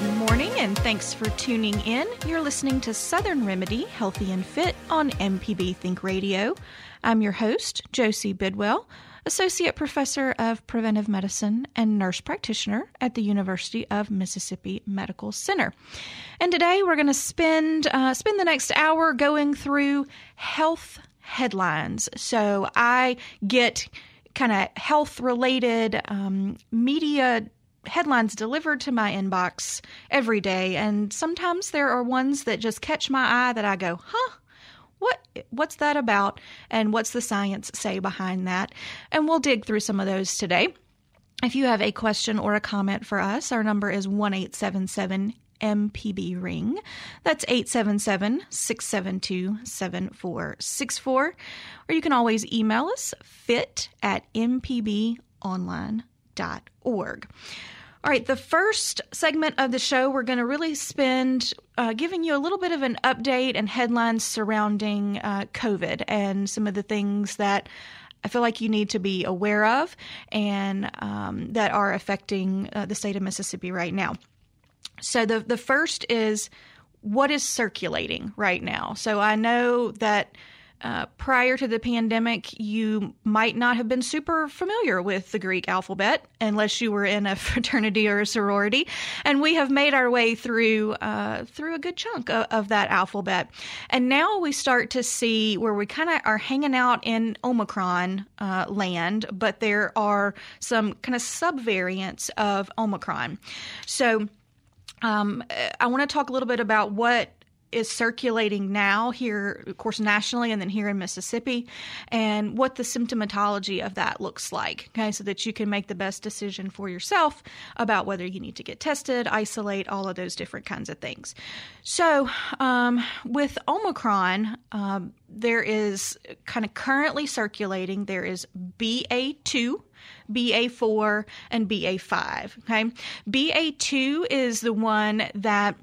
Good morning, and thanks for tuning in. You're listening to Southern Remedy Healthy and Fit on MPB Think Radio. I'm your host, Josie Bidwell, Associate Professor of Preventive Medicine and Nurse Practitioner at the University of Mississippi Medical Center. And today we're going to spend uh, spend the next hour going through health headlines. So I get kind of health related um, media headlines delivered to my inbox every day and sometimes there are ones that just catch my eye that I go, "Huh, what what's that about and what's the science say behind that?" And we'll dig through some of those today. If you have a question or a comment for us, our number is 1877 MPB ring. That's 877 672 7464. Or you can always email us fit at mpbonline.org. All right, the first segment of the show, we're going to really spend uh, giving you a little bit of an update and headlines surrounding uh, COVID and some of the things that I feel like you need to be aware of and um, that are affecting uh, the state of Mississippi right now. So, the, the first is what is circulating right now? So, I know that uh, prior to the pandemic, you might not have been super familiar with the Greek alphabet unless you were in a fraternity or a sorority, and we have made our way through uh, through a good chunk of, of, that alphabet. And now we start to see where we kind of are hanging out in Omicron uh, land, but there are some kind of subvariants of Omicron. So. Um, I want to talk a little bit about what is circulating now here, of course, nationally and then here in Mississippi, and what the symptomatology of that looks like, okay, so that you can make the best decision for yourself about whether you need to get tested, isolate, all of those different kinds of things. So, um, with Omicron, um, there is kind of currently circulating, there is BA2. BA4 and BA5. Okay. BA2 is the one that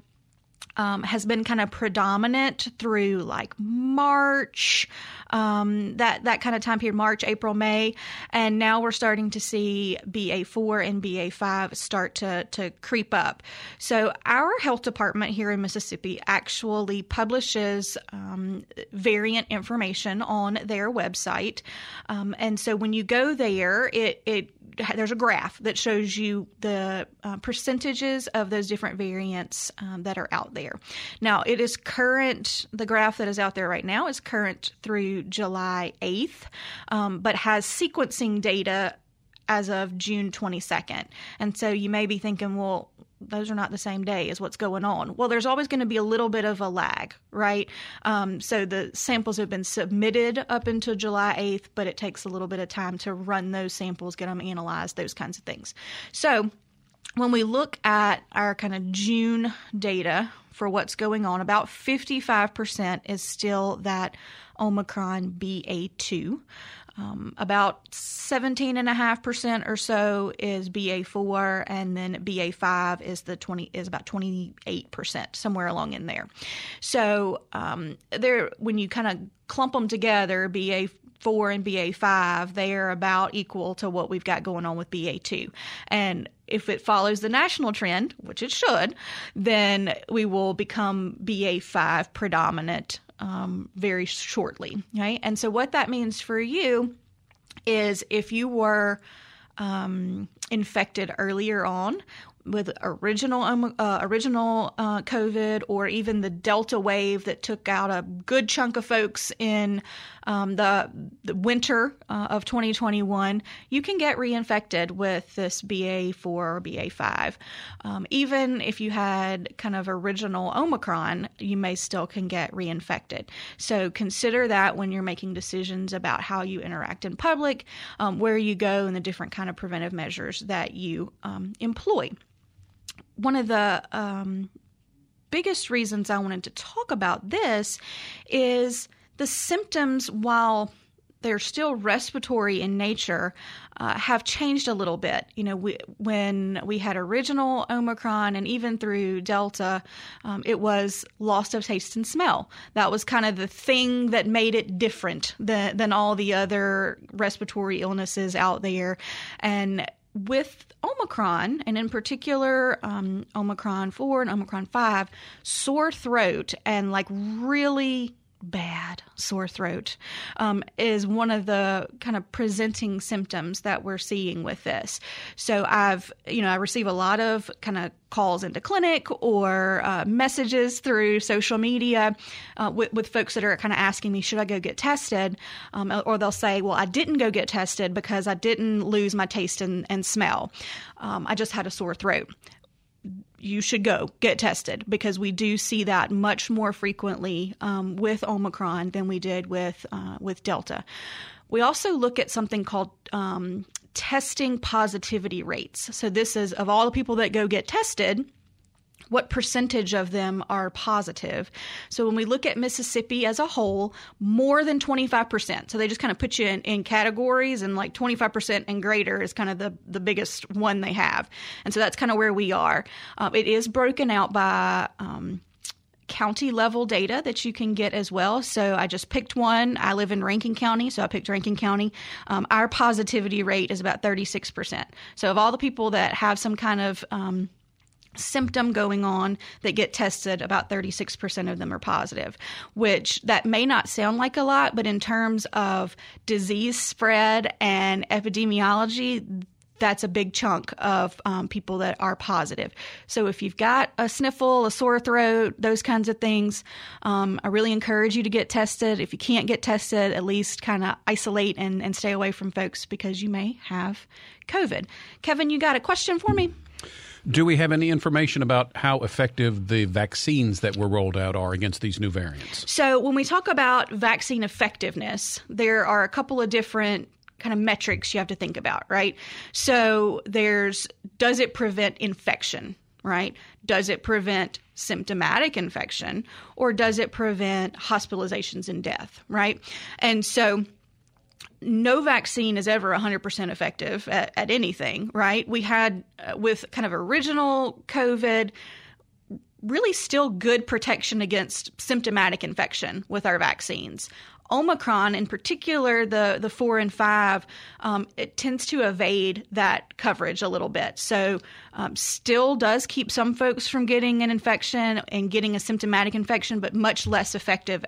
um, has been kind of predominant through like March, um, that that kind of time period, March, April, May, and now we're starting to see BA4 and BA5 start to to creep up. So our health department here in Mississippi actually publishes um, variant information on their website, um, and so when you go there, it it there's a graph that shows you the uh, percentages of those different variants um, that are out there. Now, it is current, the graph that is out there right now is current through July 8th, um, but has sequencing data as of June 22nd. And so you may be thinking, well, those are not the same day as what's going on. Well, there's always going to be a little bit of a lag, right? Um, so the samples have been submitted up until July 8th, but it takes a little bit of time to run those samples, get them analyzed, those kinds of things. So when we look at our kind of June data for what's going on, about 55% is still that Omicron BA2. Um, about 17.5% or so is BA4, and then BA5 is the 20 is about 28%, somewhere along in there. So um, there, when you kind of clump them together, BA4 and BA5, they are about equal to what we've got going on with BA2. And if it follows the national trend, which it should, then we will become BA5 predominant um, very shortly. Right? And so, what that means for you is if you were um, infected earlier on with original um, uh, original uh, COVID or even the Delta wave that took out a good chunk of folks in um, the, the, winter uh, of 2021, you can get reinfected with this BA4 or BA5. Um, even if you had kind of original Omicron, you may still can get reinfected. So consider that when you're making decisions about how you interact in public, um, where you go, and the different kind of preventive measures that you um, employ one of the um, biggest reasons I wanted to talk about this is the symptoms, while they're still respiratory in nature, uh, have changed a little bit. You know, we, when we had original Omicron and even through Delta, um, it was loss of taste and smell. That was kind of the thing that made it different than, than all the other respiratory illnesses out there. And with Omicron, and in particular um, Omicron 4 and Omicron 5, sore throat and like really bad sore throat um, is one of the kind of presenting symptoms that we're seeing with this. So I've, you know, I receive a lot of kind of calls into clinic or uh, messages through social media uh, with, with, folks that are kind of asking me, should I go get tested? Um, or they'll say, well, I didn't go get tested because I didn't lose my taste and, and smell. Um, I just had a sore throat you should go get tested because we do see that much more frequently um, with Omicron than we did with uh, with Delta. We also look at something called um, testing positivity rates. So this is of all the people that go get tested what percentage of them are positive. So when we look at Mississippi as a whole, more than 25%. So they just kind of put you in, in categories and like 25% and greater is kind of the, the biggest one they have. And so that's kind of where we are. Um, it is broken out by um, county level data that you can get as well. So I just picked one. I live in Rankin County, so I picked Rankin County. Um, our positivity rate is about 36%. So of all the people that have some kind of um, symptom going on that get tested about 36% of them are positive which that may not sound like a lot but in terms of disease spread and epidemiology that's a big chunk of um, people that are positive. So if you've got a sniffle, a sore throat, those kinds of things, um, I really encourage you to get tested. If you can't get tested, at least kind of isolate and, and stay away from folks because you may have COVID. Kevin, you got a question for me? Do we have any information about how effective the vaccines that were rolled out are against these new variants? So, when we talk about vaccine effectiveness, there are a couple of different kind of metrics you have to think about, right? So, there's does it prevent infection, right? Does it prevent symptomatic infection or does it prevent hospitalizations and death, right? And so, no vaccine is ever 100% effective at, at anything, right? We had uh, with kind of original COVID, really still good protection against symptomatic infection with our vaccines. Omicron, in particular, the the four and five, um, it tends to evade that coverage a little bit. So, um, still does keep some folks from getting an infection and getting a symptomatic infection, but much less effective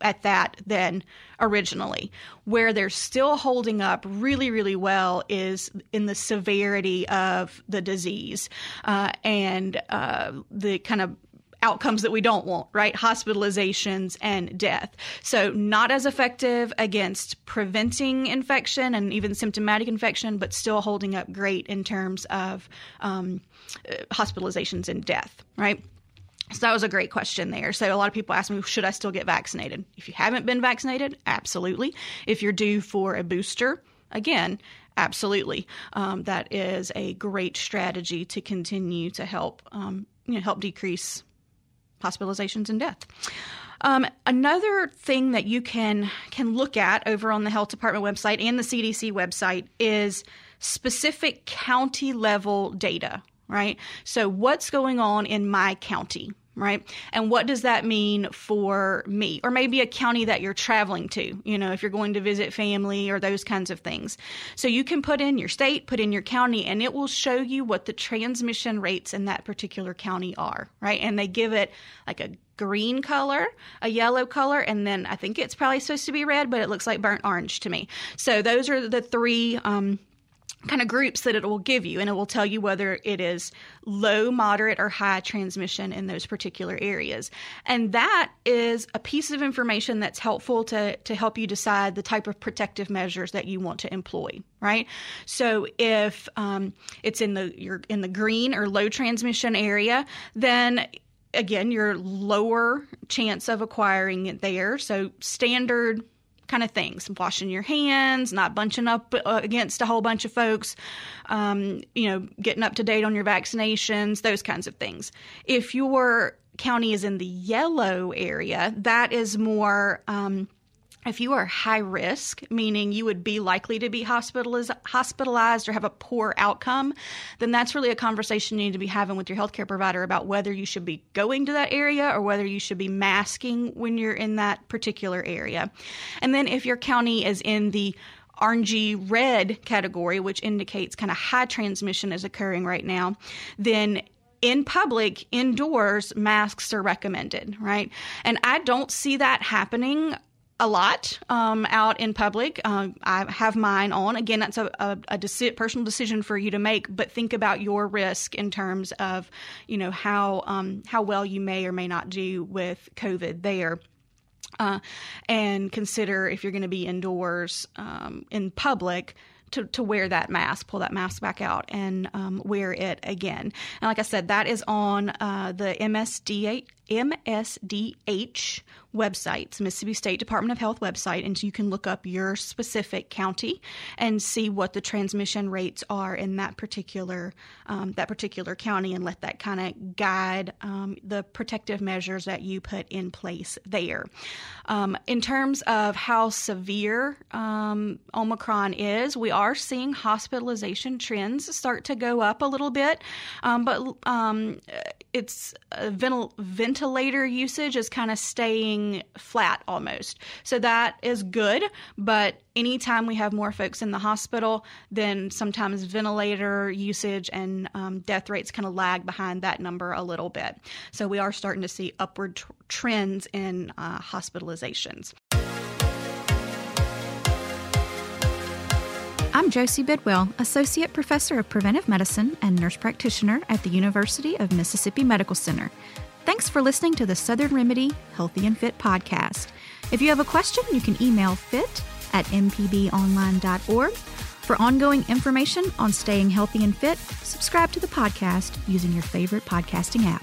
at that than originally. Where they're still holding up really, really well is in the severity of the disease uh, and uh, the kind of outcomes that we don't want, right? Hospitalizations and death. So, not as effective against preventing infection and even symptomatic infection, but still holding up great in terms of um, uh, hospitalizations and death, right? So that was a great question there. So a lot of people ask me, should I still get vaccinated? If you haven't been vaccinated, absolutely. If you're due for a booster, again, absolutely. Um, that is a great strategy to continue to help um, you know, help decrease hospitalizations and death. Um, another thing that you can can look at over on the health department website and the CDC website is specific county level data. Right. So what's going on in my county? Right? And what does that mean for me? Or maybe a county that you're traveling to, you know, if you're going to visit family or those kinds of things. So you can put in your state, put in your county, and it will show you what the transmission rates in that particular county are, right? And they give it like a green color, a yellow color, and then I think it's probably supposed to be red, but it looks like burnt orange to me. So those are the three um, kind of groups that it will give you, and it will tell you whether it is low, moderate, or high transmission in those particular areas. And that is a piece of information that's helpful to, to help you decide the type of protective measures that you want to employ, right? So if um, it's in the you're in the green or low transmission area, then again, your lower chance of acquiring it there. So standard kind of things. Washing your hands not bunching up uh, against a whole bunch of folks um, you know getting up to date on your vaccinations those kinds of things. If your county is in the yellow area that is more um, if you are high risk, meaning you would be likely to be hospitalized, or have a poor outcome, then that's really a conversation you need to be having with your healthcare provider about whether you should be going to that area or whether you should be masking when you're in that particular area. And then if your county is in the orangey red category, which indicates kind of high transmission is occurring right now, then in public, indoors, masks are recommended, right? And I don't see that happening a lot um, out in public. Um, I have mine on. Again, that's a, a, a deci- personal decision for you to make, but think about your risk in terms of, you know, how um, how well you may or may not do with COVID there. Uh, and consider if you're going to be indoors um, in public, to, to wear that mask, pull that mask back out, and um, wear it again. And like I said, that is on uh, the MSDA, MSDH website, Mississippi State Department of Health website, and so you can look up your specific county and see what the transmission rates are in that particular um, that particular county, and let that kind of guide um, the protective measures that you put in place there. Um, in terms of how severe um, Omicron is, we are seeing hospitalization trends start to go up a little bit, um, but um, it's uh, ventil- ventilator usage is kind of staying flat almost. So that is good, but anytime we have more folks in the hospital, then sometimes ventilator usage and um, death rates kind of lag behind that number a little bit. So we are starting to see upward t- trends in uh, hospitalizations. I'm Josie Bidwell, Associate Professor of Preventive Medicine and Nurse Practitioner at the University of Mississippi Medical Center. Thanks for listening to the Southern Remedy Healthy and Fit podcast. If you have a question, you can email fit at mpbonline.org. For ongoing information on staying healthy and fit, subscribe to the podcast using your favorite podcasting app.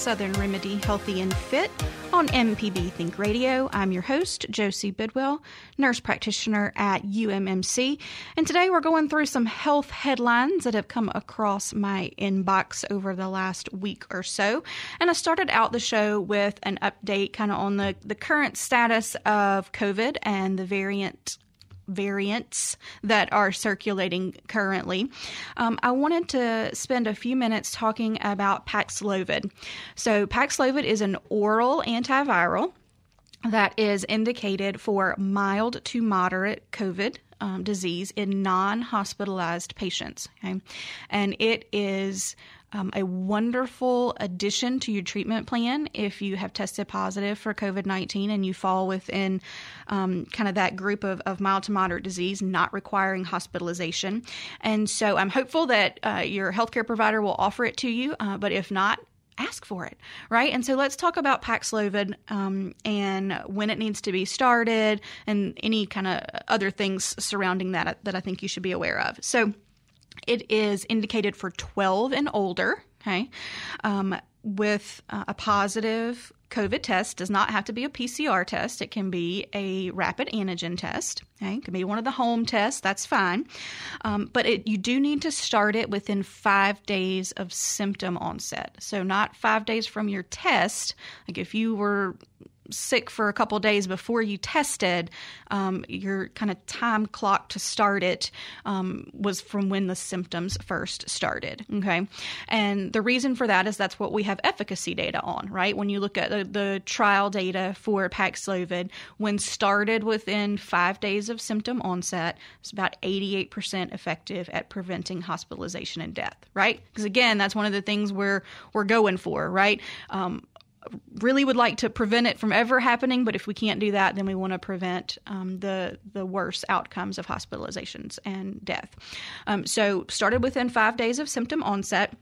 Southern Remedy Healthy and Fit on MPB Think Radio. I'm your host, Josie Bidwell, nurse practitioner at UMMC. And today we're going through some health headlines that have come across my inbox over the last week or so. And I started out the show with an update kind of on the, the current status of COVID and the variant variants that are circulating currently. Um, I wanted to spend a few minutes talking about Paxlovid. So, Paxlovid is an oral antiviral that is indicated for mild to moderate COVID um, disease in non hospitalized patients. Okay? And it is um, a wonderful addition to your treatment plan if you have tested positive for COVID 19 and you fall within um, kind of that group of, of mild to moderate disease not requiring hospitalization. And so I'm hopeful that uh, your healthcare provider will offer it to you, uh, but if not, ask for it, right? And so let's talk about Paxlovid um, and when it needs to be started and any kind of other things surrounding that that I think you should be aware of. So it is indicated for 12 and older, okay, um, with uh, a positive COVID test. Does not have to be a PCR test. It can be a rapid antigen test. Okay, it can be one of the home tests. That's fine, um, but it, you do need to start it within five days of symptom onset. So not five days from your test. Like if you were sick for a couple days before you tested, um, your kind of time clock to start it um, was from when the symptoms first started. Okay. And the reason for that is that's what we have efficacy data on, right? When you look at the, the trial data for Paxlovid, when started within five days of symptom onset, it's about 88% effective at preventing hospitalization and death, right? Because again, that's one of the things we're, we're going for, right? Um, really would like to prevent it from ever happening, but if we can't do that, then we want to prevent um, the the worst outcomes of hospitalizations and death. Um, so, started within five days of symptom onset.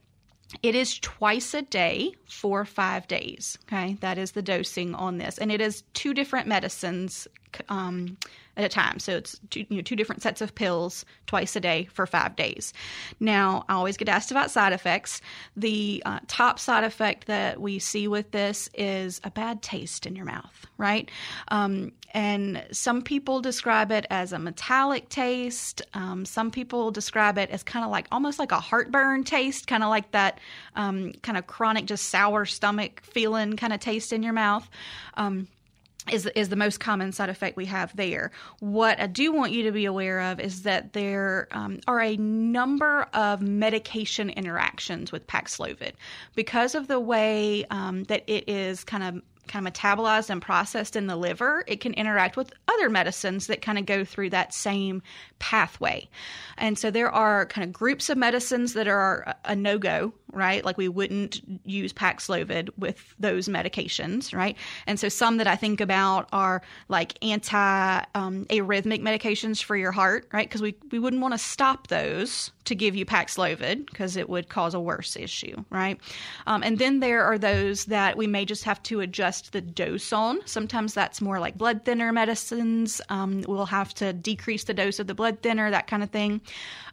It is twice a day for five days. Okay, that is the dosing on this, and it is two different medicines um, at a time. So it's two, you know, two different sets of pills twice a day for five days. Now, I always get asked about side effects. The uh, top side effect that we see with this is a bad taste in your mouth, right? Um, and some people describe it as a metallic taste. Um, some people describe it as kind of like almost like a heartburn taste, kind of like that um, kind of chronic, just sour stomach feeling kind of taste in your mouth. Um, is is the most common side effect we have there. What I do want you to be aware of is that there um, are a number of medication interactions with Paxlovid because of the way um, that it is kind of kind of metabolized and processed in the liver, it can interact with other medicines that kind of go through that same pathway. And so there are kind of groups of medicines that are a no go right? Like we wouldn't use Paxlovid with those medications, right? And so some that I think about are like anti um, arrhythmic medications for your heart, right? Because we, we wouldn't want to stop those to give you Paxlovid because it would cause a worse issue, right? Um, and then there are those that we may just have to adjust the dose on. Sometimes that's more like blood thinner medicines. Um, we'll have to decrease the dose of the blood thinner, that kind of thing.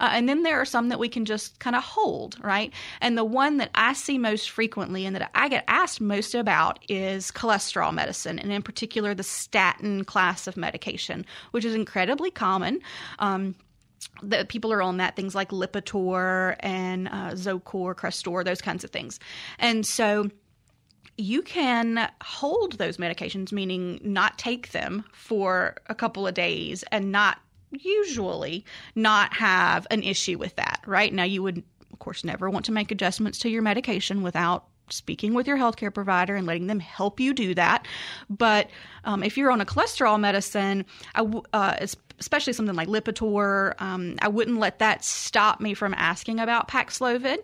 Uh, and then there are some that we can just kind of hold, right? And the one that I see most frequently and that I get asked most about is cholesterol medicine, and in particular the statin class of medication, which is incredibly common. Um, that people are on that things like Lipitor and uh, Zocor, Crestor, those kinds of things, and so you can hold those medications, meaning not take them for a couple of days and not usually not have an issue with that, right? Now, you would of course, never want to make adjustments to your medication without speaking with your healthcare provider and letting them help you do that. But um, if you're on a cholesterol medicine, uh, especially something like Lipitor, um, I wouldn't let that stop me from asking about Paxlovid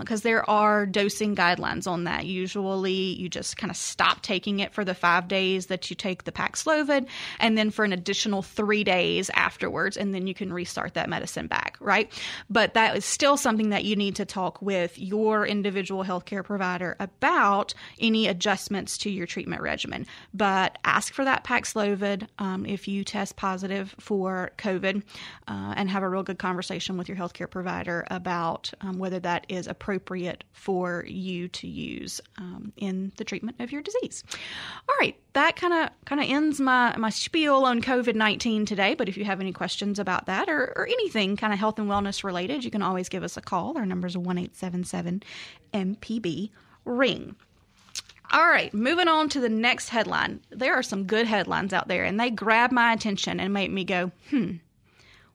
because uh, there are dosing guidelines on that. Usually, you just kind of stop taking it for the five days that you take the Paxlovid, and then for an additional three days afterwards, and then you can restart that medicine back, right? But that is still something that you need to talk with your individual healthcare provider about any adjustments to your treatment regimen. But ask for that Paxlovid um, if you test positive for for COVID uh, and have a real good conversation with your healthcare provider about um, whether that is appropriate for you to use um, in the treatment of your disease. All right, that kind of kind of ends my my spiel on COVID nineteen today. But if you have any questions about that or, or anything kind of health and wellness related, you can always give us a call. Our numbers are one eight seven seven MPB ring. All right, moving on to the next headline. There are some good headlines out there, and they grab my attention and make me go, hmm,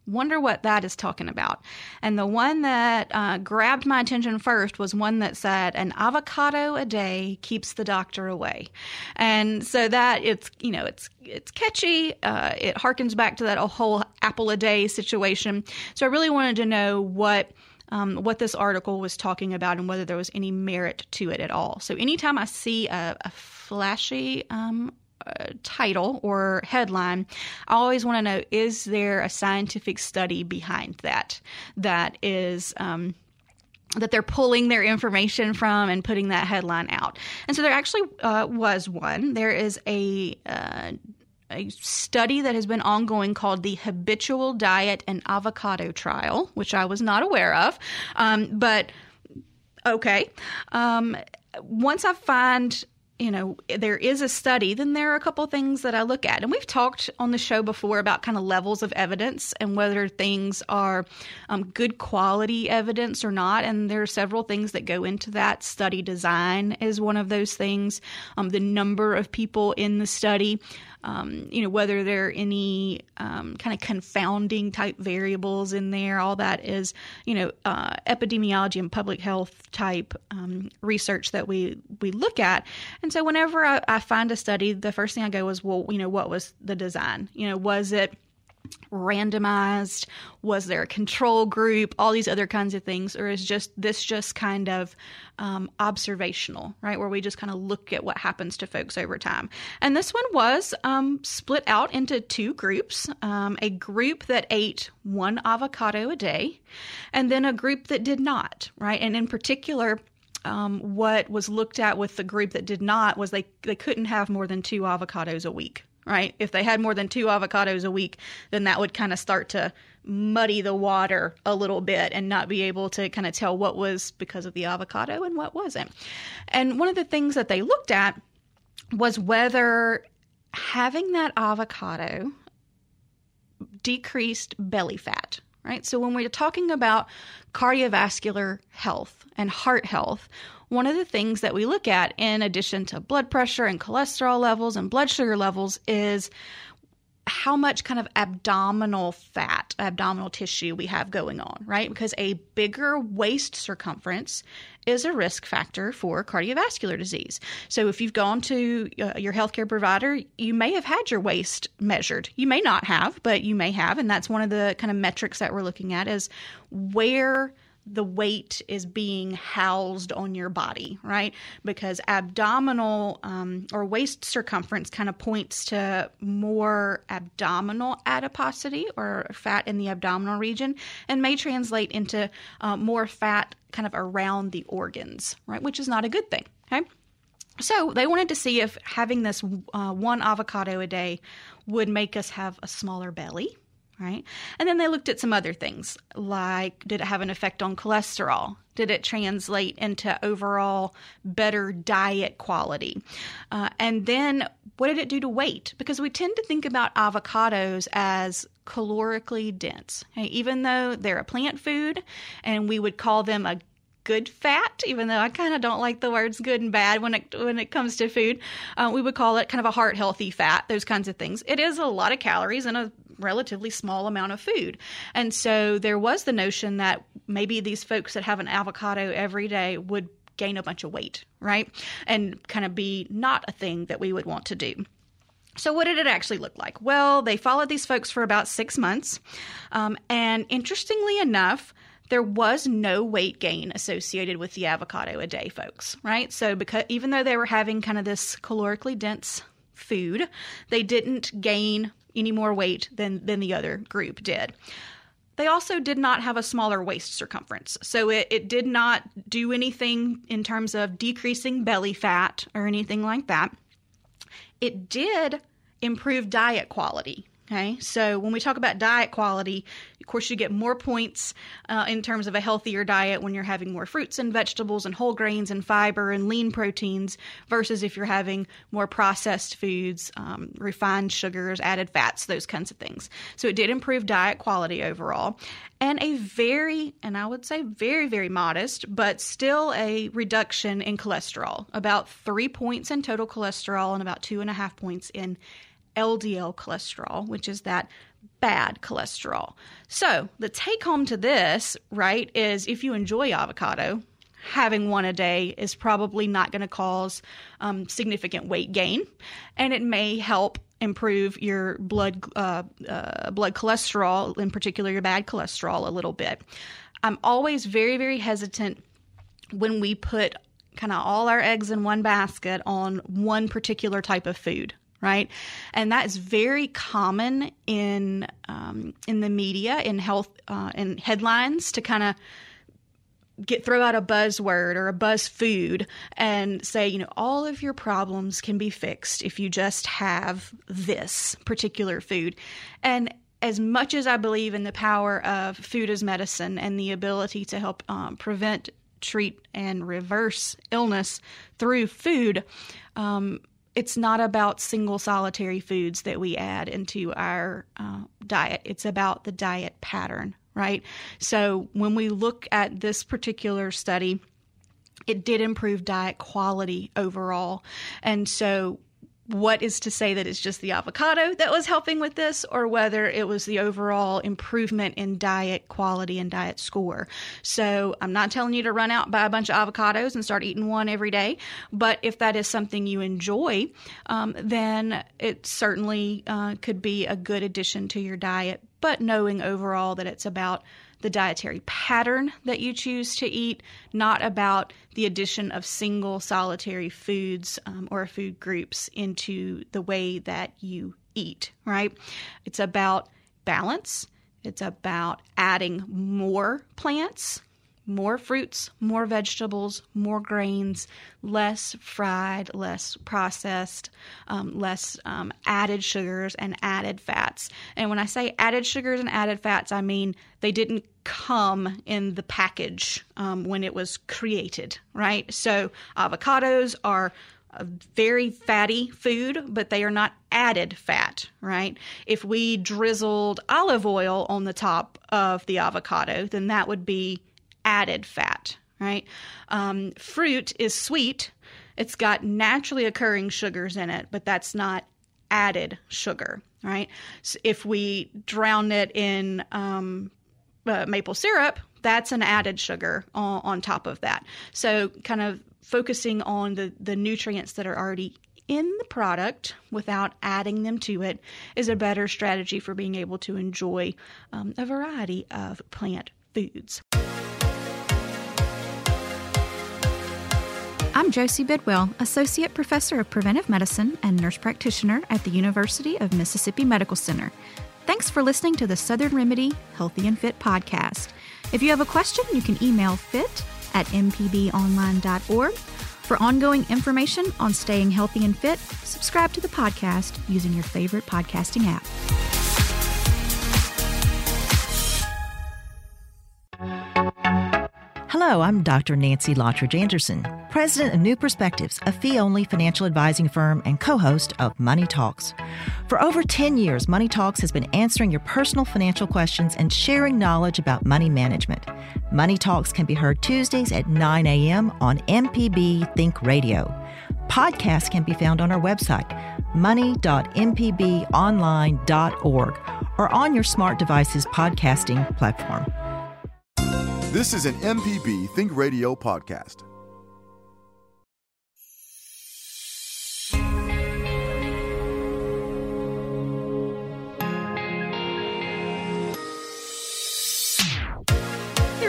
wonder what that is talking about. And the one that uh, grabbed my attention first was one that said, an avocado a day keeps the doctor away. And so that it's, you know, it's, it's catchy. Uh, it harkens back to that whole apple a day situation. So I really wanted to know what um, what this article was talking about and whether there was any merit to it at all. So anytime I see a, a flashy um, uh, title or headline, I always want to know is there a scientific study behind that that is. Um, that they're pulling their information from and putting that headline out. And so there actually uh, was one. There is a uh, a study that has been ongoing called the Habitual Diet and Avocado Trial, which I was not aware of. Um, but okay. Um, once I find you know there is a study then there are a couple things that i look at. And we've talked on the show before about kind of levels of evidence and whether things are um, good quality evidence or not. And there are several things that go into that. Study design is one of those things. Um, the number of people in the study um, you know, whether there are any um, kind of confounding type variables in there. All that is, you know, uh, epidemiology and public health type um, research that we we look at. And so, whenever I, I find a study, the first thing I go is, well, you know, what was the design? You know, was it randomized? Was there a control group? All these other kinds of things, or is just this just kind of um, observational, right? Where we just kind of look at what happens to folks over time. And this one was um, split out into two groups: um, a group that ate one avocado a day, and then a group that did not, right? And in particular. Um, what was looked at with the group that did not was they, they couldn't have more than two avocados a week right? If they had more than two avocados a week, then that would kind of start to muddy the water a little bit and not be able to kind of tell what was because of the avocado and what wasn't. And one of the things that they looked at was whether having that avocado decreased belly fat right? So when we're talking about cardiovascular health and heart health, one of the things that we look at in addition to blood pressure and cholesterol levels and blood sugar levels is how much kind of abdominal fat, abdominal tissue we have going on, right? Because a bigger waist circumference is a risk factor for cardiovascular disease. So if you've gone to uh, your healthcare provider, you may have had your waist measured. You may not have, but you may have, and that's one of the kind of metrics that we're looking at is where the weight is being housed on your body, right? Because abdominal um, or waist circumference kind of points to more abdominal adiposity or fat in the abdominal region and may translate into uh, more fat kind of around the organs, right? Which is not a good thing, okay? So they wanted to see if having this uh, one avocado a day would make us have a smaller belly right? And then they looked at some other things like did it have an effect on cholesterol? Did it translate into overall better diet quality? Uh, and then what did it do to weight? Because we tend to think about avocados as calorically dense, okay? even though they're a plant food and we would call them a good fat, even though I kind of don't like the words good and bad when it when it comes to food. Uh, we would call it kind of a heart healthy fat, those kinds of things. It is a lot of calories and a relatively small amount of food. And so there was the notion that maybe these folks that have an avocado every day would gain a bunch of weight, right? And kind of be not a thing that we would want to do. So, what did it actually look like? Well, they followed these folks for about six months. Um, and interestingly enough, there was no weight gain associated with the avocado a day, folks, right? So, because even though they were having kind of this calorically dense food, they didn't gain any more weight than, than the other group did. They also did not have a smaller waist circumference. So it, it did not do anything in terms of decreasing belly fat or anything like that. It did improve diet quality. Okay, so when we talk about diet quality, of course, you get more points uh, in terms of a healthier diet when you're having more fruits and vegetables and whole grains and fiber and lean proteins versus if you're having more processed foods, um, refined sugars, added fats, those kinds of things. So it did improve diet quality overall. And a very, and I would say very, very modest, but still a reduction in cholesterol, about three points in total cholesterol and about two and a half points in LDL cholesterol, which is that bad cholesterol. So, the take home to this, right, is if you enjoy avocado, having one a day is probably not going to cause um, significant weight gain, and it may help improve your blood uh, uh, blood cholesterol, in particular your bad cholesterol, a little bit. I'm always very very hesitant when we put kind of all our eggs in one basket on one particular type of food right? And that is very common in um, in the media, in health, uh, in headlines to kind of get throw out a buzzword or a buzz food and say, you know, all of your problems can be fixed if you just have this particular food. And as much as I believe in the power of food as medicine and the ability to help um, prevent treat and reverse illness through food, um, it's not about single solitary foods that we add into our uh, diet. It's about the diet pattern, right? So when we look at this particular study, it did improve diet quality overall. And so what is to say that it's just the avocado that was helping with this or whether it was the overall improvement in diet quality and diet score. So I'm not telling you to run out buy a bunch of avocados and start eating one every day, but if that is something you enjoy, um, then it certainly uh, could be a good addition to your diet. But knowing overall that it's about the dietary pattern that you choose to eat, not about the addition of single solitary foods um, or food groups into the way that you eat, right? It's about balance. It's about adding more plants more fruits, more vegetables, more grains, less fried, less processed, um, less um, added sugars and added fats. And when I say added sugars and added fats, I mean they didn't come in the package um, when it was created, right? So avocados are a very fatty food, but they are not added fat, right? If we drizzled olive oil on the top of the avocado, then that would be added fat, right? Um, fruit is sweet. It's got naturally occurring sugars in it, but that's not added sugar, right? So if we drown it in um, uh, maple syrup, that's an added sugar on, on top of that. So, kind of focusing on the, the nutrients that are already in the product without adding them to it is a better strategy for being able to enjoy um, a variety of plant foods. I'm Josie Bidwell, Associate Professor of Preventive Medicine and Nurse Practitioner at the University of Mississippi Medical Center. Thanks for listening to the Southern Remedy Healthy and Fit podcast. If you have a question, you can email fit at mpbonline.org. For ongoing information on staying healthy and fit, subscribe to the podcast using your favorite podcasting app. Hello, I'm Dr. Nancy Lottridge Anderson, president of New Perspectives, a fee only financial advising firm and co host of Money Talks. For over 10 years, Money Talks has been answering your personal financial questions and sharing knowledge about money management. Money Talks can be heard Tuesdays at 9 a.m. on MPB Think Radio. Podcasts can be found on our website, money.mpbonline.org, or on your smart device's podcasting platform. This is an MPB Think Radio podcast.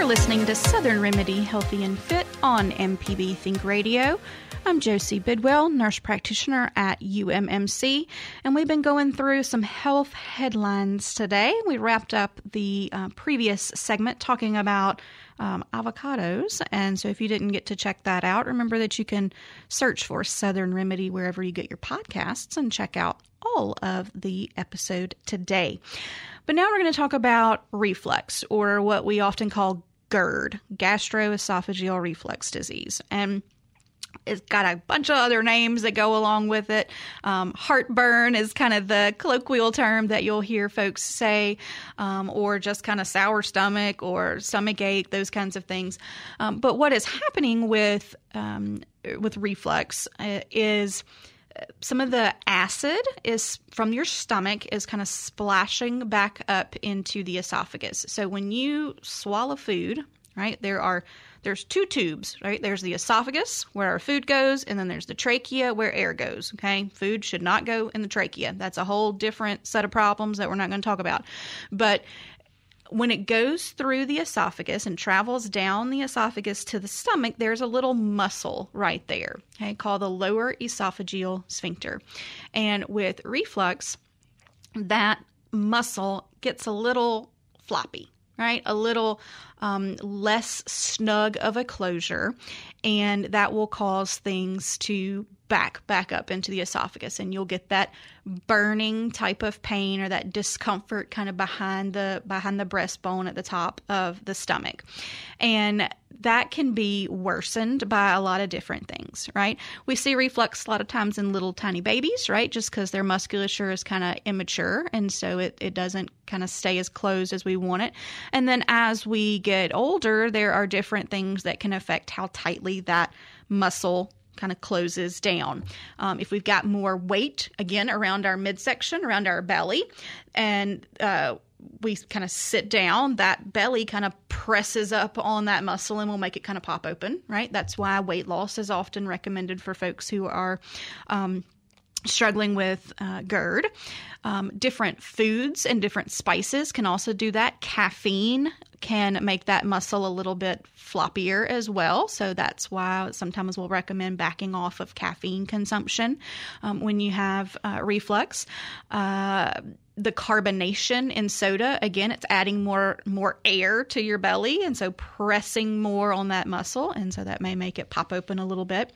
Listening to Southern Remedy Healthy and Fit on MPB Think Radio. I'm Josie Bidwell, nurse practitioner at UMMC, and we've been going through some health headlines today. We wrapped up the uh, previous segment talking about um, avocados, and so if you didn't get to check that out, remember that you can search for Southern Remedy wherever you get your podcasts and check out all of the episode today. But now we're going to talk about reflux, or what we often call GERD, gastroesophageal reflux disease. And it's got a bunch of other names that go along with it. Um, heartburn is kind of the colloquial term that you'll hear folks say, um, or just kind of sour stomach or stomach ache, those kinds of things. Um, but what is happening with um, with reflux uh, is some of the acid is from your stomach is kind of splashing back up into the esophagus. So when you swallow food, right, there are there's two tubes, right? There's the esophagus where our food goes, and then there's the trachea where air goes. Okay, food should not go in the trachea. That's a whole different set of problems that we're not going to talk about. But when it goes through the esophagus and travels down the esophagus to the stomach, there's a little muscle right there, okay, called the lower esophageal sphincter. And with reflux, that muscle gets a little floppy right? A little um, less snug of a closure, and that will cause things to back back up into the esophagus and you'll get that burning type of pain or that discomfort kind of behind the behind the breastbone at the top of the stomach. And that can be worsened by a lot of different things right? We see reflux a lot of times in little tiny babies right? Just because their musculature is kind of immature and so it, it doesn't kind of stay as closed as we want it. And then as we get older there are different things that can affect how tightly that muscle kind of closes down. Um, if we've got more weight, again, around our midsection, around our belly, and uh, we kind of sit down, that belly kind of presses up on that muscle and will make it kind of pop open, right? That's why weight loss is often recommended for folks who are. Um, struggling with uh, GERD. Um, different foods and different spices can also do that. Caffeine can make that muscle a little bit floppier as well. So that's why sometimes we'll recommend backing off of caffeine consumption um, when you have uh, reflux. Uh, the carbonation in soda. Again it's adding more more air to your belly and so pressing more on that muscle and so that may make it pop open a little bit.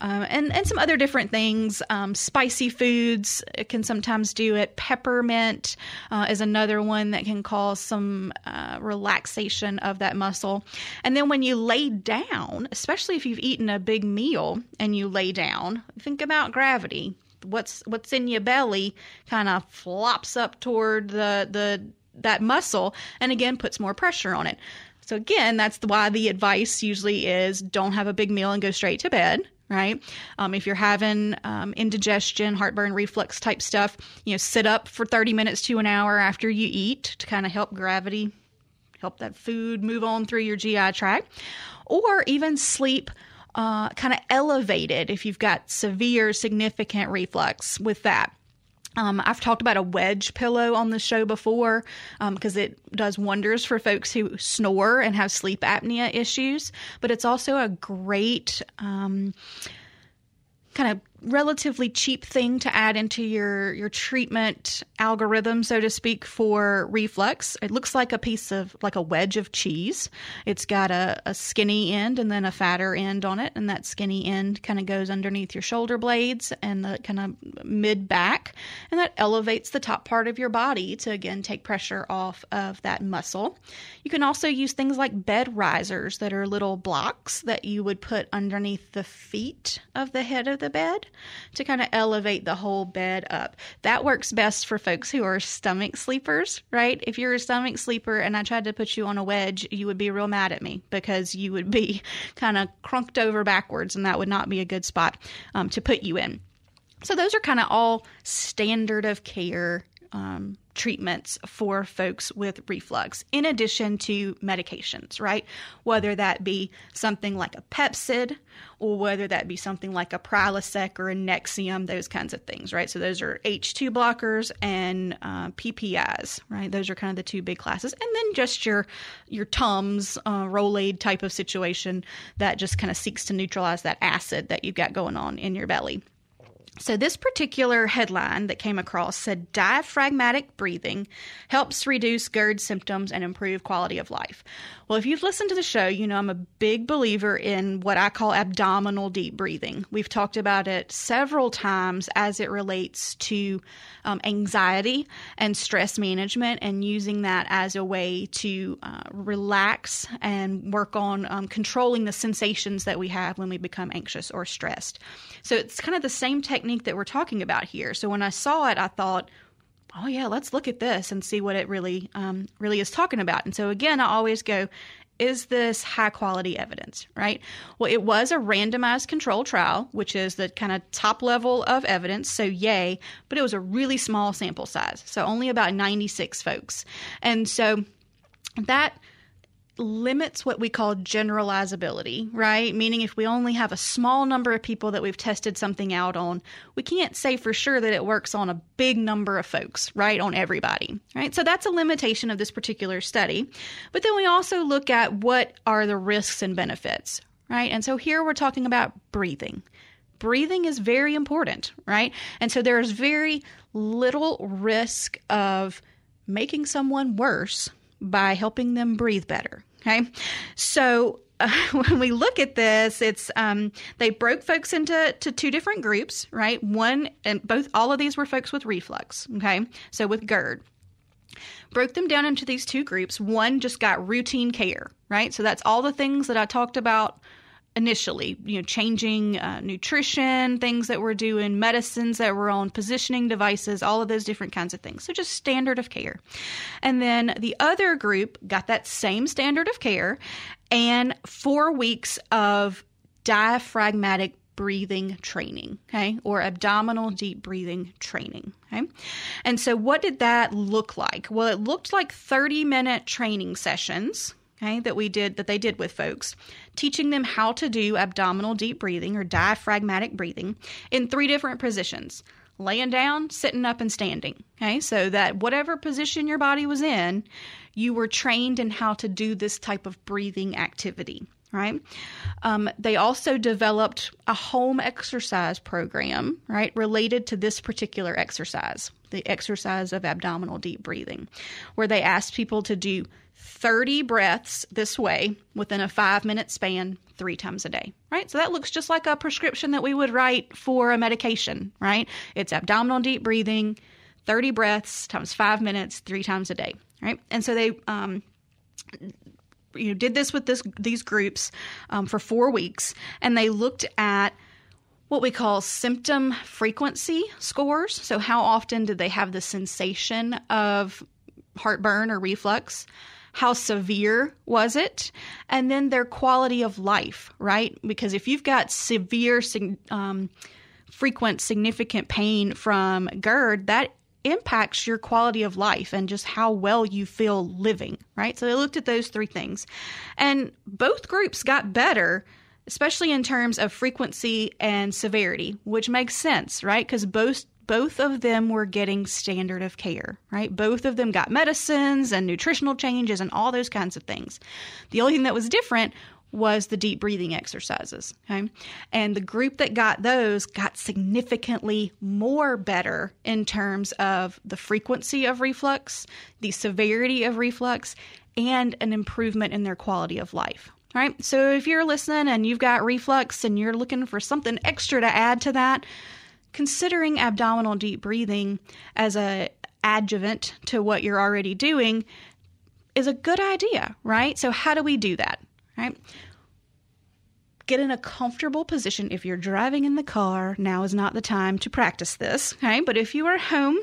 Um, and and some other different things. Um, spicy foods can sometimes do it. Peppermint uh, is another one that can cause some uh, relaxation of that muscle. And then when you lay down especially if you've eaten a big meal and you lay down think about gravity what's what's in your belly kind of flops up toward the the that muscle and again puts more pressure on it. So again, that's why the advice usually is don't have a big meal and go straight to bed right? Um, if you're having um, indigestion, heartburn, reflux type stuff, you know, sit up for 30 minutes to an hour after you eat to kind of help gravity, help that food move on through your GI tract, or even sleep uh, kind of elevated if you've got severe, significant reflux with that. Um, I've talked about a wedge pillow on the show before because um, it does wonders for folks who snore and have sleep apnea issues. But it's also a great um, kind of relatively cheap thing to add into your your treatment algorithm so to speak for reflux. It looks like a piece of like a wedge of cheese. It's got a, a skinny end and then a fatter end on it and that skinny end kind of goes underneath your shoulder blades and the kind of mid back and that elevates the top part of your body to again take pressure off of that muscle. You can also use things like bed risers that are little blocks that you would put underneath the feet of the head of the bed to kind of elevate the whole bed up. That works best for folks who are stomach sleepers, right? If you're a stomach sleeper and I tried to put you on a wedge, you would be real mad at me because you would be kind of crunked over backwards, and that would not be a good spot um, to put you in. So, those are kind of all standard of care um, treatments for folks with reflux, in addition to medications, right? Whether that be something like a Pepcid or whether that be something like a Prilosec or a Nexium, those kinds of things, right? So those are H2 blockers and uh, PPIs, right? Those are kind of the two big classes, and then just your your Tums, uh, type of situation that just kind of seeks to neutralize that acid that you've got going on in your belly. So, this particular headline that came across said diaphragmatic breathing helps reduce GERD symptoms and improve quality of life. Well, if you've listened to the show, you know I'm a big believer in what I call abdominal deep breathing. We've talked about it several times as it relates to um, anxiety and stress management and using that as a way to uh, relax and work on um, controlling the sensations that we have when we become anxious or stressed. So, it's kind of the same technique that we're talking about here. So, when I saw it, I thought, oh yeah, let's look at this and see what it really um, really is talking about. And so again, I always go, is this high quality evidence, right? Well, it was a randomized control trial, which is the kind of top level of evidence, so yay, but it was a really small sample size, so only about 96 folks. And so that limits what we call generalizability, right? Meaning if we only have a small number of people that we've tested something out on, we can't say for sure that it works on a big number of folks, right? On everybody, right? So that's a limitation of this particular study. But then we also look at what are the risks and benefits, right? And so here we're talking about breathing. Breathing is very important, right? And so there's very little risk of making someone worse by helping them breathe better. Okay. So uh, when we look at this, it's um, they broke folks into to two different groups, right? One and both all of these were folks with reflux. Okay, so with GERD, broke them down into these two groups. One just got routine care, right? So that's all the things that I talked about initially, you know, changing uh, nutrition, things that we're doing, medicines that we're on, positioning devices, all of those different kinds of things. So just standard of care. And then the other group got that same standard of care and four weeks of diaphragmatic breathing training, okay, or abdominal deep breathing training, okay. And so, what did that look like? Well, it looked like 30 minute training sessions, okay, that we did, that they did with folks, teaching them how to do abdominal deep breathing or diaphragmatic breathing in three different positions laying down, sitting up, and standing. Okay, so that whatever position your body was in, you were trained in how to do this type of breathing activity right? Um, they also developed a home exercise program, right, related to this particular exercise, the exercise of abdominal deep breathing, where they asked people to do 30 breaths this way within a five minute span three times a day, right? So that looks just like a prescription that we would write for a medication, right? It's abdominal deep breathing, 30 breaths times five minutes, three times a day, right? And so they, um, you know did this with this these groups um, for four weeks, and they looked at what we call symptom frequency scores. So how often did they have the sensation of heartburn or reflux? How severe was it? And then their quality of life, right? Because if you've got severe, um, frequent, significant pain from GERD, that impacts your quality of life and just how well you feel living, right? So they looked at those three things. And both groups got better, especially in terms of frequency and severity, which makes sense, right? Because both both of them were getting standard of care, right? Both of them got medicines and nutritional changes and all those kinds of things. The only thing that was different was the deep breathing exercises. Okay. And the group that got those got significantly more better in terms of the frequency of reflux, the severity of reflux, and an improvement in their quality of life. All right. So if you're listening and you've got reflux and you're looking for something extra to add to that, considering abdominal deep breathing as a adjuvant to what you're already doing is a good idea, right? So how do we do that? right? Get in a comfortable position. If you're driving in the car, now is not the time to practice this, okay? But if you are home,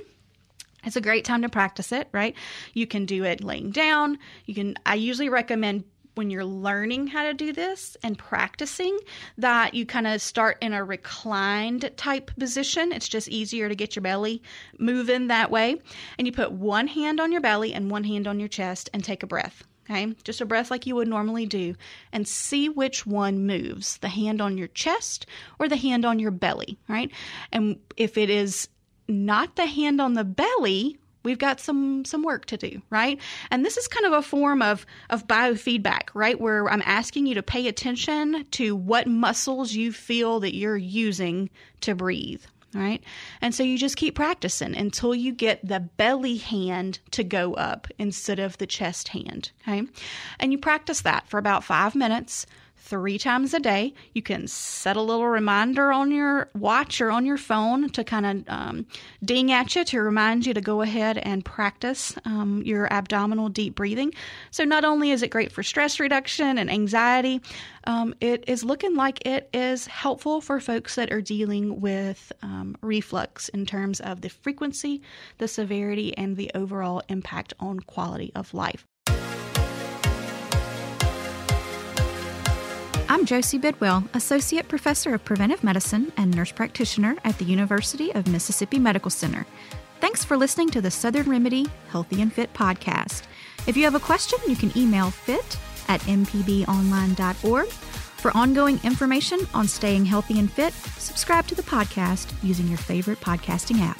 it's a great time to practice it, right? You can do it laying down. You can I usually recommend when you're learning how to do this and practicing that you kind of start in a reclined type position. It's just easier to get your belly moving that way. And you put one hand on your belly and one hand on your chest and take a breath. Okay, just a breath like you would normally do, and see which one moves the hand on your chest or the hand on your belly, right? And if it is not the hand on the belly, we've got some some work to do right and this is kind of a form of of biofeedback right where i'm asking you to pay attention to what muscles you feel that you're using to breathe right? And so you just keep practicing until you get the belly hand to go up instead of the chest hand, okay? And you practice that for about five minutes three times a day. You can set a little reminder on your watch or on your phone to kind of um, ding at you to remind you to go ahead and practice um, your abdominal deep breathing. So, not only is it great for stress reduction and anxiety, um, it is looking like it is helpful for folks that are dealing with um, reflux in terms of the frequency, the severity, and the overall impact on quality of life. I'm Josie Bidwell, Associate Professor of Preventive Medicine and Nurse Practitioner at the University of Mississippi Medical Center. Thanks for listening to the Southern Remedy Healthy and Fit podcast. If you have a question, you can email fit at mpbonline.org. For ongoing information on staying healthy and fit, subscribe to the podcast using your favorite podcasting app.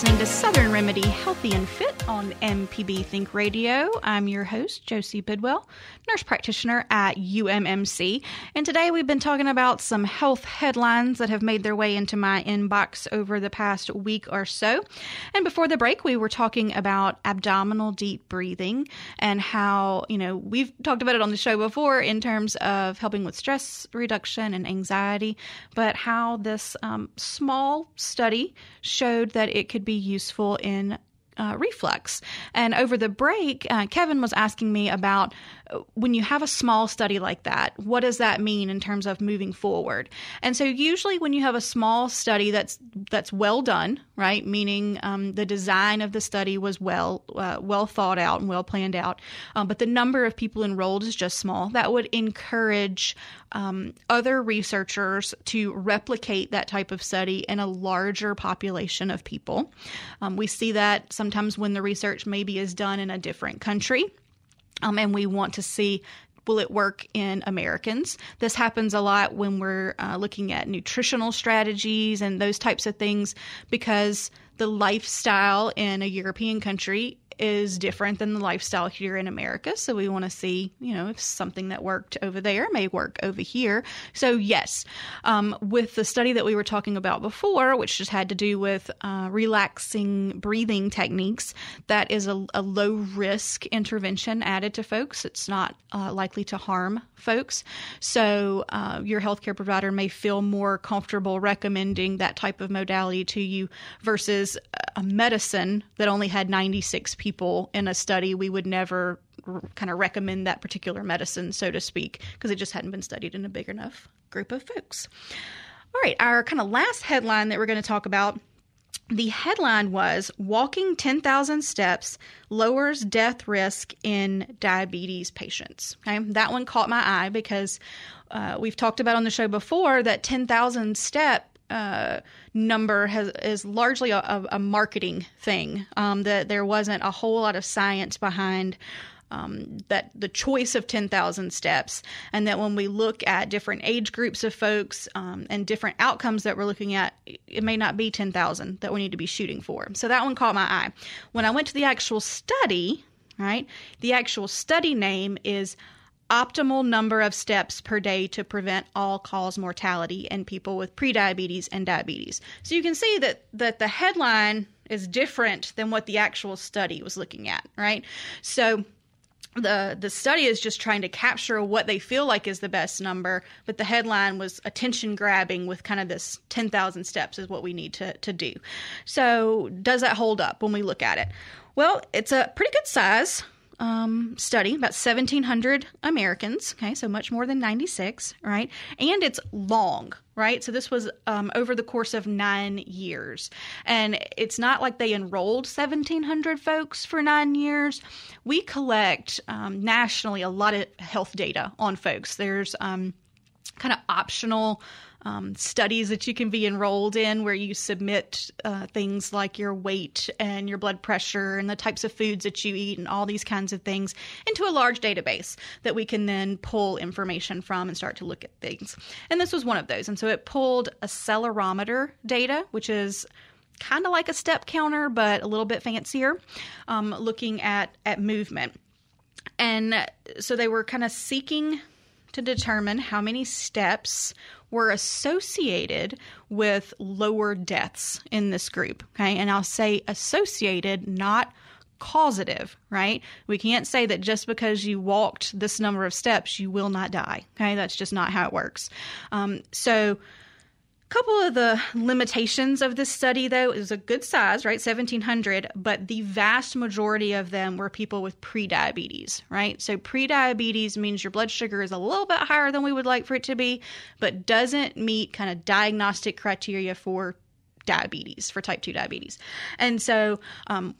Listening to Southern Remedy Healthy and Fit on MPB Think Radio. I'm your host, Josie Bidwell, nurse practitioner at UMMC. And today we've been talking about some health headlines that have made their way into my inbox over the past week or so. And before the break, we were talking about abdominal deep breathing and how, you know, we've talked about it on the show before in terms of helping with stress reduction and anxiety, but how this um, small study showed that it could could be useful in uh, reflux. And over the break, uh, Kevin was asking me about when you have a small study like that, what does that mean in terms of moving forward? And so usually when you have a small study that's that's well done, right, meaning um, the design of the study was well uh, well thought out and well planned out, um, but the number of people enrolled is just small. That would encourage um, other researchers to replicate that type of study in a larger population of people. Um, we see that sometimes when the research maybe is done in a different country. Um, and we want to see will it work in Americans? This happens a lot when we're uh, looking at nutritional strategies and those types of things because the lifestyle in a European country is different than the lifestyle here in America. So we want to see, you know, if something that worked over there may work over here. So, yes, um, with the study that we were talking about before, which just had to do with uh, relaxing breathing techniques, that is a, a, low risk intervention added to folks. It's not uh, likely to harm folks. So, uh, your healthcare provider may feel more comfortable recommending that type of modality to you versus a medicine that only had 96 people in a study, we would never r- kind of recommend that particular medicine, so to speak, because it just hadn't been studied in a big enough group of folks. All right, our kind of last headline that we're going to talk about. The headline was Walking 10,000 Steps Lowers Death Risk in Diabetes Patients. Okay, that one caught my eye because uh, we've talked about on the show before that 10,000 step uh, number has is largely a, a marketing thing. Um, that there wasn't a whole lot of science behind. Um, that the choice of 10,000 steps, and that when we look at different age groups of folks um, and different outcomes that we're looking at, it may not be 10,000 that we need to be shooting for. So that one caught my eye. When I went to the actual study, right, the actual study name is optimal number of steps per day to prevent all cause mortality in people with prediabetes and diabetes. So you can see that that the headline is different than what the actual study was looking at, right? So the the study is just trying to capture what they feel like is the best number, but the headline was attention grabbing with kind of this 10,000 steps is what we need to to do. So does that hold up when we look at it? Well, it's a pretty good size um, study, about 1,700 Americans, okay, so much more than 96, right? And it's long, right? So this was um, over the course of nine years. And it's not like they enrolled 1,700 folks for nine years. We collect um, nationally a lot of health data on folks. There's um, kind of optional um, studies that you can be enrolled in where you submit uh, things like your weight and your blood pressure and the types of foods that you eat and all these kinds of things into a large database that we can then pull information from and start to look at things. And this was one of those. And so it pulled accelerometer data, which is kind of like a step counter, but a little bit fancier, um, looking at, at movement. And so they were kind of seeking to determine how many steps were associated with lower deaths in this group. Okay. And I'll say associated, not causative, right? We can't say that just because you walked this number of steps, you will not die. Okay. That's just not how it works. Um, so couple of the limitations of this study, though, is a good size, right? 1,700, but the vast majority of them were people with prediabetes, right? So, prediabetes means your blood sugar is a little bit higher than we would like for it to be, but doesn't meet kind of diagnostic criteria for diabetes, for type 2 diabetes. And so, um,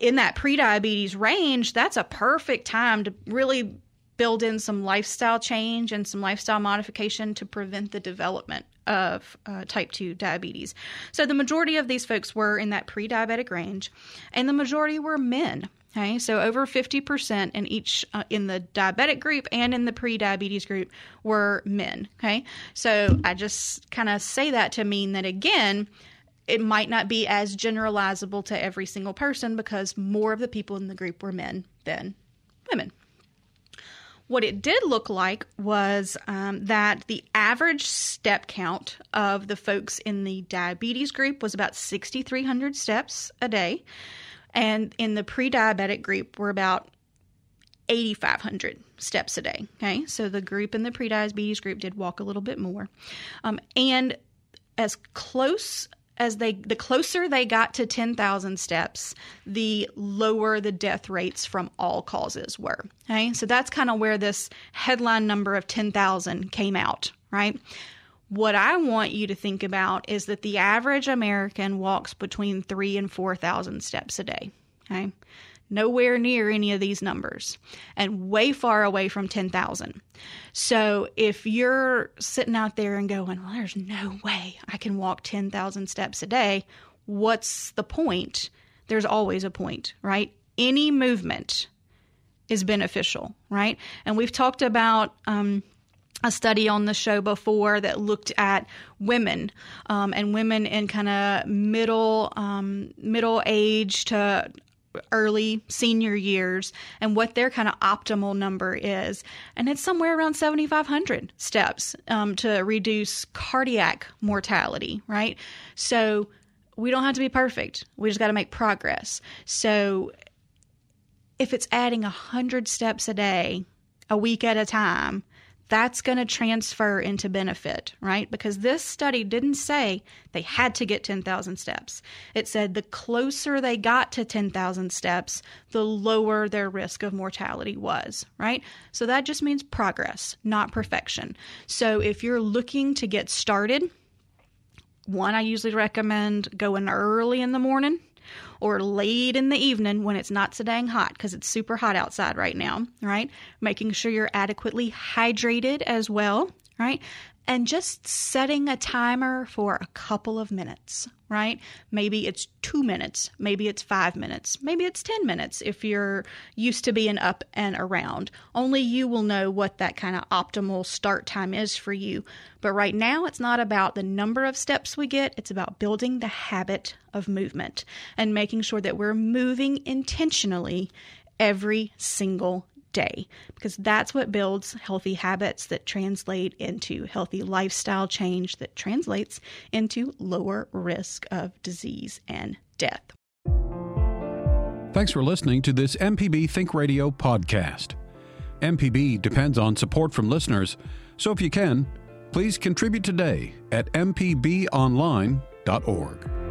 in that prediabetes range, that's a perfect time to really build in some lifestyle change and some lifestyle modification to prevent the development of uh, type 2 diabetes. So the majority of these folks were in that pre diabetic range, and the majority were men. Okay, so over 50% in each uh, in the diabetic group and in the pre-diabetes group were men. Okay, so I just kind of say that to mean that again, it might not be as generalizable to every single person because more of the people in the group were men than women. What it did look like was um, that the average step count of the folks in the diabetes group was about 6,300 steps a day. And in the pre diabetic group, were about 8,500 steps a day. Okay, so the group in the pre diabetes group did walk a little bit more. Um, and as close as they the closer they got to 10,000 steps, the lower the death rates from all causes were. Okay? So that's kind of where this headline number of 10,000 came out, right? What I want you to think about is that the average American walks between 3 and 4,000 steps a day, okay? Nowhere near any of these numbers and way far away from 10,000. So if you're sitting out there and going, well, there's no way I can walk 10,000 steps a day, what's the point? There's always a point, right? Any movement is beneficial, right? And we've talked about, um, a study on the show before that looked at women um, and women in kind of middle um, middle age to early senior years and what their kind of optimal number is. And it's somewhere around 7,500 steps um, to reduce cardiac mortality, right? So we don't have to be perfect. We just got to make progress. So if it's adding 100 steps a day, a week at a time, that's going to transfer into benefit, right? Because this study didn't say they had to get 10,000 steps. It said the closer they got to 10,000 steps, the lower their risk of mortality was, right? So that just means progress, not perfection. So if you're looking to get started, one, I usually recommend going early in the morning or late in the evening when it's not so dang hot because it's super hot outside right now, right? Making sure you're adequately hydrated as well, right? And just setting a timer for a couple of minutes, right? Maybe it's two minutes, maybe it's five minutes, maybe it's 10 minutes if you're used to being up and around. Only you will know what that kind of optimal start time is for you. But right now, it's not about the number of steps we get, it's about building the habit of movement and making sure that we're moving intentionally every single day because that's what builds healthy habits that translate into healthy lifestyle change that translates into lower risk of disease and death. Thanks for listening to this MPB Think Radio podcast. MPB depends on support from listeners, so if you can, please contribute today at mpbonline.org.